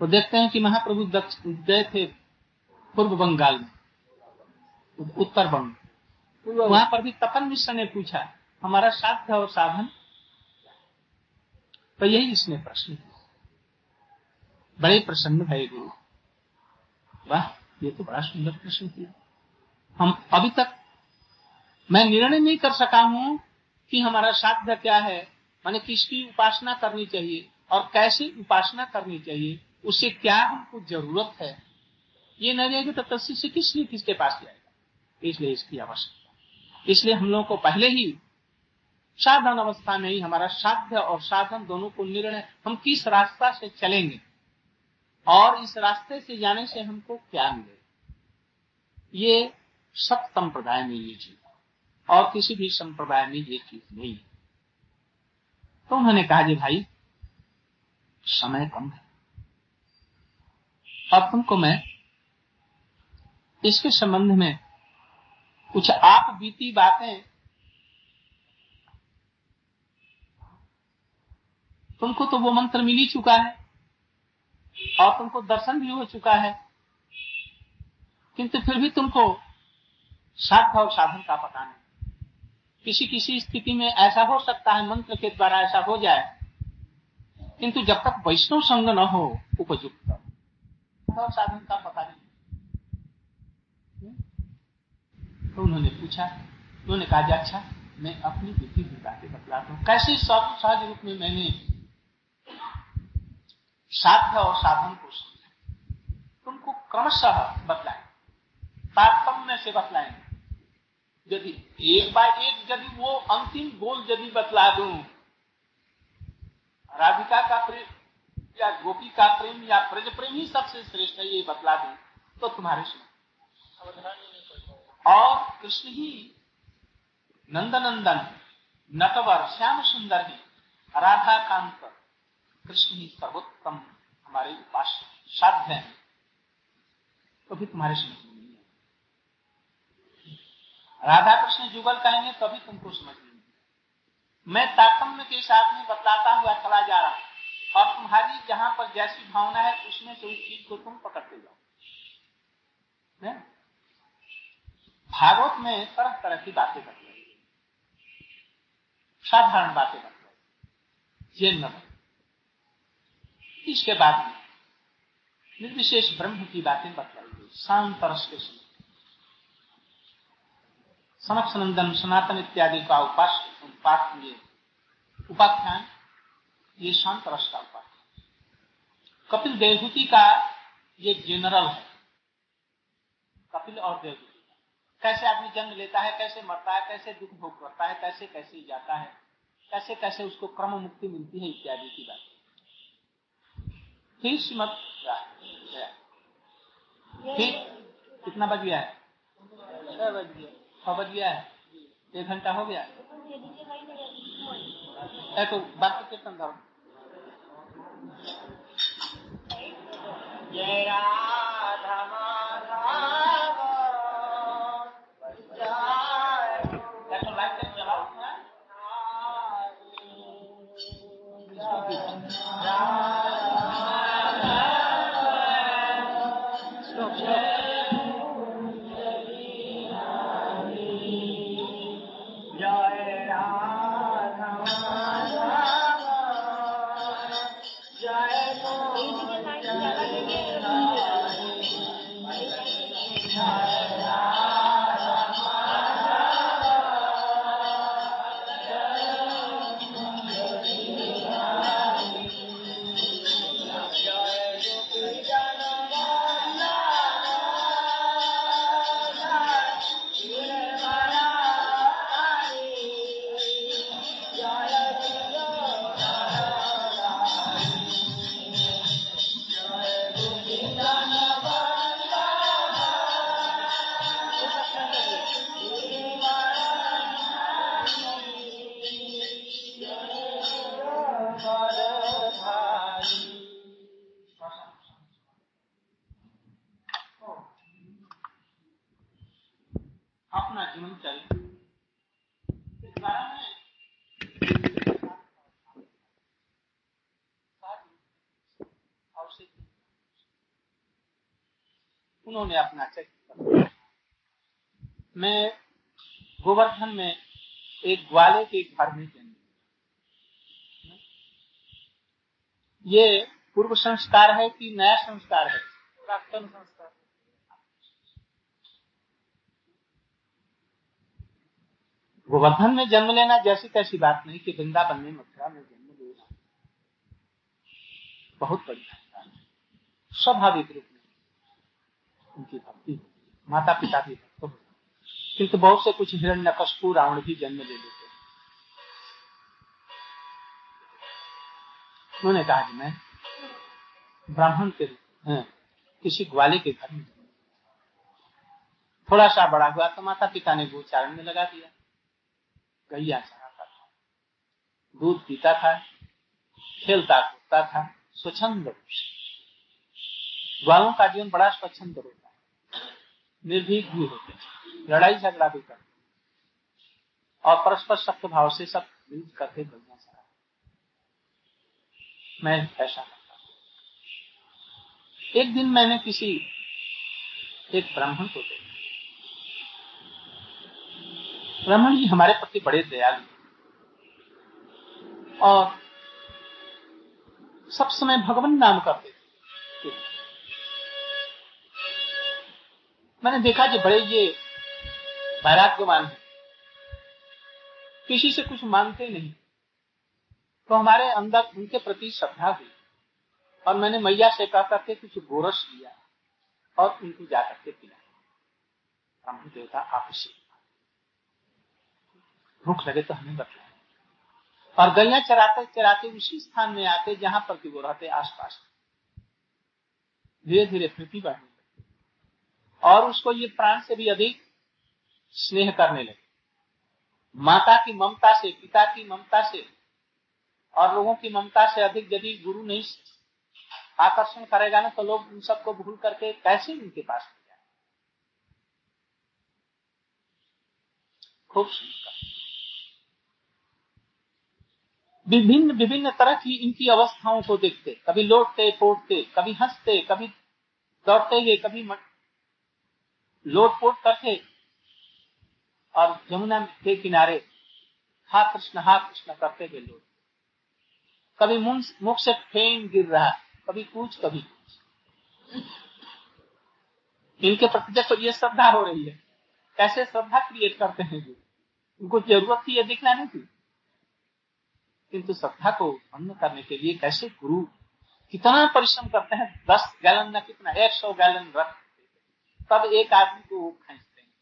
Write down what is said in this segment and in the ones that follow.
तो देखते हैं कि महाप्रभु दक्ष गए थे पूर्व बंगाल में उत्तर बंग वहाँ पर भी तपन मिश्र ने पूछा हमारा साध्य और साधन? तो यही इसने प्रश्न किया। बड़े प्रसन्न भय गुरु वाह ये तो बड़ा सुंदर प्रश्न किया। हम अभी तक मैं निर्णय नहीं कर सका हूँ कि हमारा साध्य क्या है। माने किसकी उपासना करनी चाहिए और कैसे उपासना करनी चाहिए उससे क्या हमको ज़रूरत है? ये न जाएगी तो तस्वीर से किस लिए किसके पास जाएगा? इसलिए इसकी आवश्यकता इसलिए हम लोगों को पहले ही साधन अवस्था में ही हमारा साध्य और साधन दोनों को निर्णय हम किस रास्ता से चलेंगे और इस रास्ते से जाने से हमको क्या मिलेगा? ये सब संप्रदाय में ये चीज़ और किसी भी संप्रदाय में ये चीज़ नहीं है। तो उन्होंने कहा, जी भाई, समय कम है। और तुमको मैं इसके संबंध में कुछ आप बीती बातें तुमको तो वो मंत्र मिल ही चुका है और तुमको दर्शन भी हो चुका है, किंतु फिर भी तुमको साध्य और साधन का पता नहीं। किसी किसी स्थिति में ऐसा हो सकता है, मंत्र के द्वारा ऐसा हो जाए, किंतु जब तक वैष्णव संग न हो, उपयुक्त। और साधन का पता नहीं तो उन्होंने पूछा, उन्होंने कहा अच्छा मैं अपनी बुद्धि की बातें बतलाता हूँ कैसे सब सहज रूप में मैंने साध्य और साधन को समझा? तुमको क्रमशः बतलाए? तारतम्य से बतलाएँगे? यदि एक बार एक, यदि वो अंतिम गोल यदि बतला दू, राधिका का प्रेम या गोपी का प्रेम या ब्रज प्रेम ही सबसे श्रेष्ठ है, ये बतला दू तो तुम्हारे और कृष्ण ही नंदनंदन नटवर, श्याम सुंदर ही, राधा कांत, कृष्ण ही सर्वोत्तम हमारे उपास्य, साध्य है। तो भी तुम्हारे समझ में नहीं है राधा कृष्ण जुगल कहेंगे तभी तुमको समझ में नहीं मैं तारतम्य के साथ में बतलाता हुआ चला जा रहा और तुम्हारी जहाँ पर जैसी भावना है, उसमें से उस चीज़ को तुम पकड़ते जाओ। भागवत में तरह तरह की बातें करते साधारण बातें करते ये न इसके बाद में निर्विशेष ब्रह्म की बातें बतलाई गई शांत के समय समक्ष नंदन सनातन इत्यादि का उपास उपाख्यान ये शांत रस का कपिल देवहूति का ये जनरल है। कपिल और देवहूति कैसे आदमी जन्म लेता है कैसे मरता है कैसे दुख भोग करता है कैसे कैसे जाता है कैसे कैसे उसको क्रम मुक्ति मिलती है इत्यादि की बात। फिर श्रीमद फिर कितना बज गया है? छह बज गया। छह बज गया है? एक घंटा हो गया? है तो बाकी कीर्तन धर्म जय राधा उन्होंने अपना चरित्र मैं गोवर्धन में एक ग्वाले के घर में जन्म ये पूर्व संस्कार है कि नया संस्कार है? प्राक्तन संस्कार। गोवर्धन में जन्म लेना जैसी तैसी बात नहीं कि वृंदावन में मथुरा में जन्म लेना। बहुत बड़ी घटना स्वाभाविक रूप में। उनकी भक्ति है माता पिता भी भक्त हो किंतु बहुत से कुछ हिरण्य कशपू रावण भी जन्म ले लेते उन्होंने कहा कि मैं ब्राह्मण के किसी ग्वाले के घर में थोड़ा सा बड़ा हुआ तो माता पिता ने गोचारण में लगा दिया। गैया चढ़ाता था, दूध पीता था खेलता कूदता था, स्वच्छंद ग्वालों का जीवन बड़ा स्वच्छंद होता है। निर्भीक भी होते हैं। लड़ाई झगड़ा भी करते और परस्पर सत्य भाव से सब मिल करके गैया चढ़ा मैं ऐसा करता एक दिन मैंने किसी एक ब्राह्मण को देखा। ब्राह्मण जी हमारे प्रति बड़े दयालु और सब समय भगवान नाम करते थे मैंने देखा कि बड़े ये वैराग्यवान है। किसी से कुछ मांगते नहीं। तो हमारे अंदर उनके प्रति श्रद्धा हुई। और मैंने मैया से कहा, करके कुछ गोरस लिया और उनको जाकर के पिलाया। ब्रह्म देवता आपसी भूख लगे तो हमें बतलाए। और गैया चराते चराते उसी स्थान में आते जहाँ पर वो रहते आसपास। धीरे धीरे बढ़ने लगी और उसको ये प्राण से भी अधिक स्नेह करने लगे। माता की ममता से, पिता की ममता से और लोगों की ममता से अधिक यदि गुरु नहीं आकर्षण करेगा ना तो लोग उन सबको भूल करके कैसे उनके पास खूब विभिन्न विभिन्न तरह की इनकी अवस्थाओं को देखते, कभी लौटते पोटते कभी हँसते, कभी दौड़ते हुए, कभी पोट करते और यमुना के किनारे हा कृष्ण हा कृष्ण करते हुए लोट। कभी मुख से फेन गिर रहा, कभी कुछ कभी कुछ इनके प्रति देखो ये श्रद्धा हो रही है। कैसे श्रद्धा क्रिएट करते हैं ये? उनको ज़रूरत थी ये दिखलाने की। किंतु श्रद्धा को उत्पन्न करने के लिए कैसे गुरु कितना परिश्रम करते हैं? दस गैलन न कितना, एक सौ गैलन रख तब एक आदमी को वो खींचते हैं।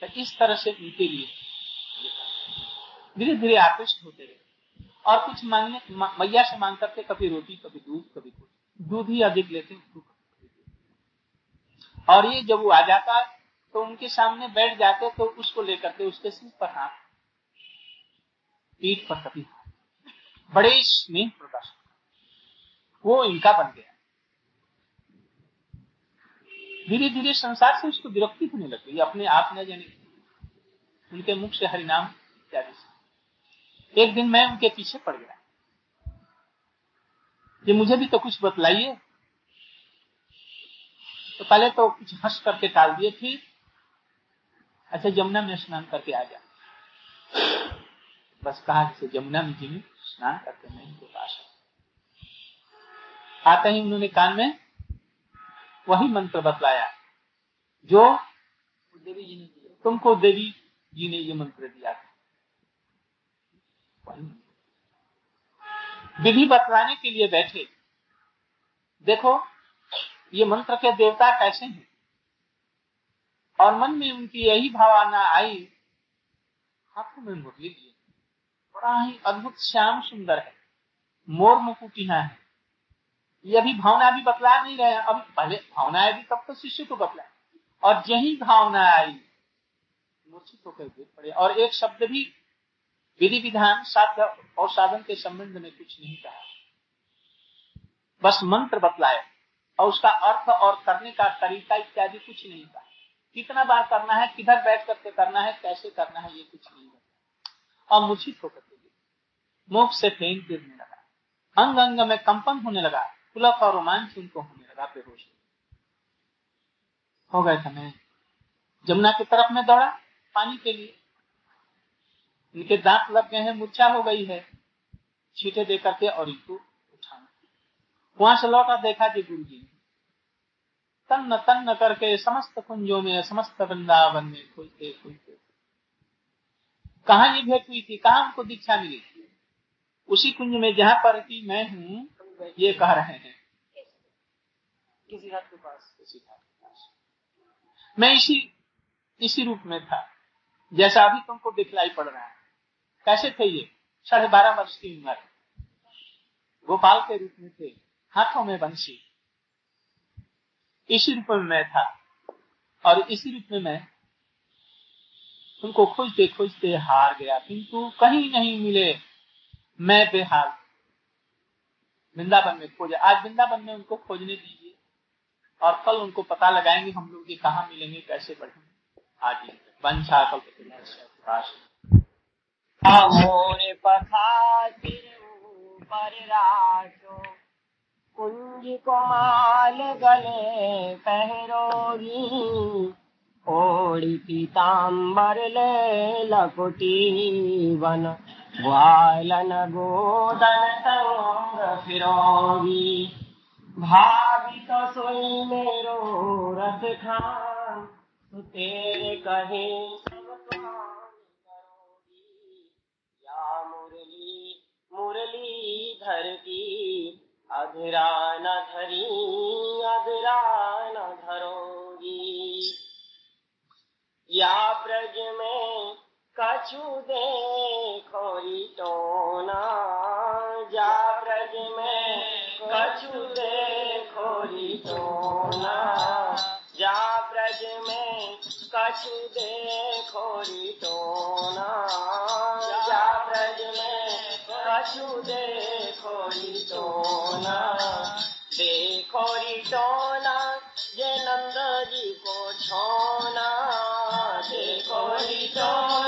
तो इस तरह से उनके लिए धीरे धीरे आकृष्ट होते रहे। और कुछ मांगने मैया से मांग करते, कभी रोटी, कभी दूध, कभी कुछ। दूध ही अधिक लेते और ये जब वो आ जाता तो उनके सामने बैठ जाते तो उसको लेकर के उसके सिर पर हाथ। पीठ पर कभी हाथ। बड़े स्नेह प्रदर्शन। वो इनका बन गया। धीरे धीरे संसार से उसको विरक्ति होने लग गई, अपने आप न जाने उनके मुख से हरिनाम इत्यादि से। एक दिन मैं उनके पीछे पड़ गया। ये मुझे भी तो कुछ बतलाइए। तो पहले तो कुछ हंस करके टाल दिए, फिर अच्छा जमुना में स्नान करके आ जा बस कहा जैसे यमुना में जी स्नान करके पास आते ही उन्होंने कान में वही मंत्र बतलाया जो देवी जी ने दिया तुमको देवी जी ने ये मंत्र दिया था। विधि बतलाने के लिए बैठे। देखो, ये मंत्र के देवता कैसे हैं? और मन में उनकी यही भावना आई, हाथों में मुरली लिए बड़ा ही अद्भुत, श्याम सुंदर है। मोर मुकुटिया है। ये अभी भावना भी बतला नहीं रहे अभी पहले भावना आई तब तो शिष्य को बतलाए। और यही भावना आई। मूर्छित होकर गिर पड़े। और एक शब्द भी विधि विधान, साध्य और साधन के संबंध में कुछ नहीं कहा। बस मंत्र बतलाए और उसका अर्थ और करने का तरीका इत्यादि कुछ नहीं कहा। कितना बार करना है, किधर बैठ करके करना है, कैसे करना है, ये कुछ नहीं बताया और मूर्छित होकर मुख से फेंक गिरने लगा। अंग अंग में कंपन होने लगा। और रोमांच उनको होने लगा बेहोश हो। गए थे मैं जमुना की तरफ़ में दौड़ा पानी के लिए। इनके दांत लग गए हैं, मूर्छा हो गई है। छीटे दे करके और इनको उठाना। वहाँ से लौटा, देखा जी गुरु जी तन्न तन्न करके समस्त कुंजों में, समस्त वृंदावन में खोजते खोजते कहा ये भेंट हुई थी, कहा उनको दीक्षा मिली थी? उसी कुंज में जहाँ पर कि मैं हूँ ये कह रहे हैं। किसी घाट के पास। किसी घाट के पास। मैं इसी इसी रूप में था। जैसा अभी तुमको दिखलाई पड़ रहा है। कैसे थे ये? साढ़े बारह वर्ष की उम्र। गोपाल के रूप में थे। हाथों में बंसी। इसी रूप में मैं था। और इसी रूप में मैं उनको खोजते खोजते हार गया। किंतु कहीं नहीं मिले। मैं बेहाल वृंदावन में खोजे। आज वृंदावन में उनको खोजने दीजिए और कल उनको पता लगाएँगे हम लोग कहा मिलेंगे, कैसे बढ़ेंगे। आज वंशा कल कुंज कोमाल गले पहरोगी। ओड़ी पीताम्बर ले लकुटी वन। ग्वालन गोदन संग फिरोगी। भाभी तो सोई मेरो रस खान तो तेरे कहे या मुरली मुरली धर की अधरा न धरी, अधरा न धरोगी। या ब्रज में कछु देखोरी टोना जा ब्रज में। कछु देखोरी टोना जा ब्रज में। कछु देखोरी टोना जा ब्रज में। कछु देखोरी टोना देखोरी टोना जे नंद जी को छोना। देखो टोना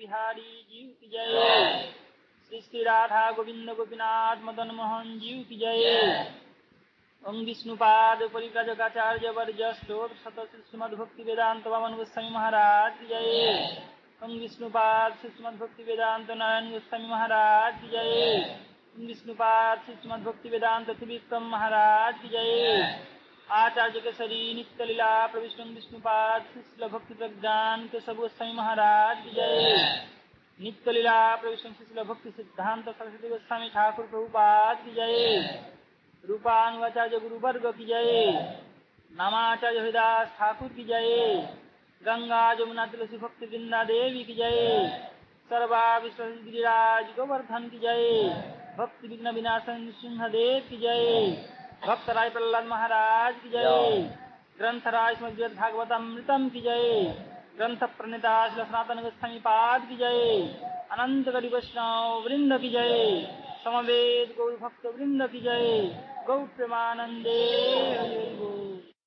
बिहारी जीव की जय। सृष्टि राधा गोविंद गोपीनाथ मदन मोहन जीव की जय। ओम विष्णुपाद परिव्राजकाचार्य वर्जस्टोर शत श्रीमद भक्ति वेदांत वामन गोस्वामी महाराज की जय। ओम विष्णुपाद श्रीमद भक्ति वेदांत नारायण गोस्वामी महाराज की जय। ओम विष्णुपाद श्रीमद भक्ति वेदांत त्रिविक्रम महाराज की जय। आचार्य केसरी नित्य लीला प्रविष्णु विष्णुपाद शिष्ल भक्ति प्रज्ञान के सब गोस्वामी महाराज की जय। नित्य लीला प्रविष्णु शिष्ल भक्ति सिद्धांत सरस्वती गोस्वामी ठाकुर प्रभुपाद की जय। रूपानुवाचार्य गुरु वर्ग की जय। नामाचार्य हरिदास ठाकुर की जय। गंगा जमुना तुलसी भक्ति वृंदा देवी की जय। सर्वा विश्व गिरिराज गोवर्धन की जय। भक्ति विघ्न विनाशन सिंह देव की जय। भक्त राय प्रहलाद महाराज की जय। ग्रंथ राज भागवत अमृतम की जय। ग्रंथ प्रणिता श्री सनातन समीपाद की जय। अनंत गरी वैष्णव वृंद की जय। समवेद गौर भक्त वृंद की जय। गौ प्रेमानंदे हरि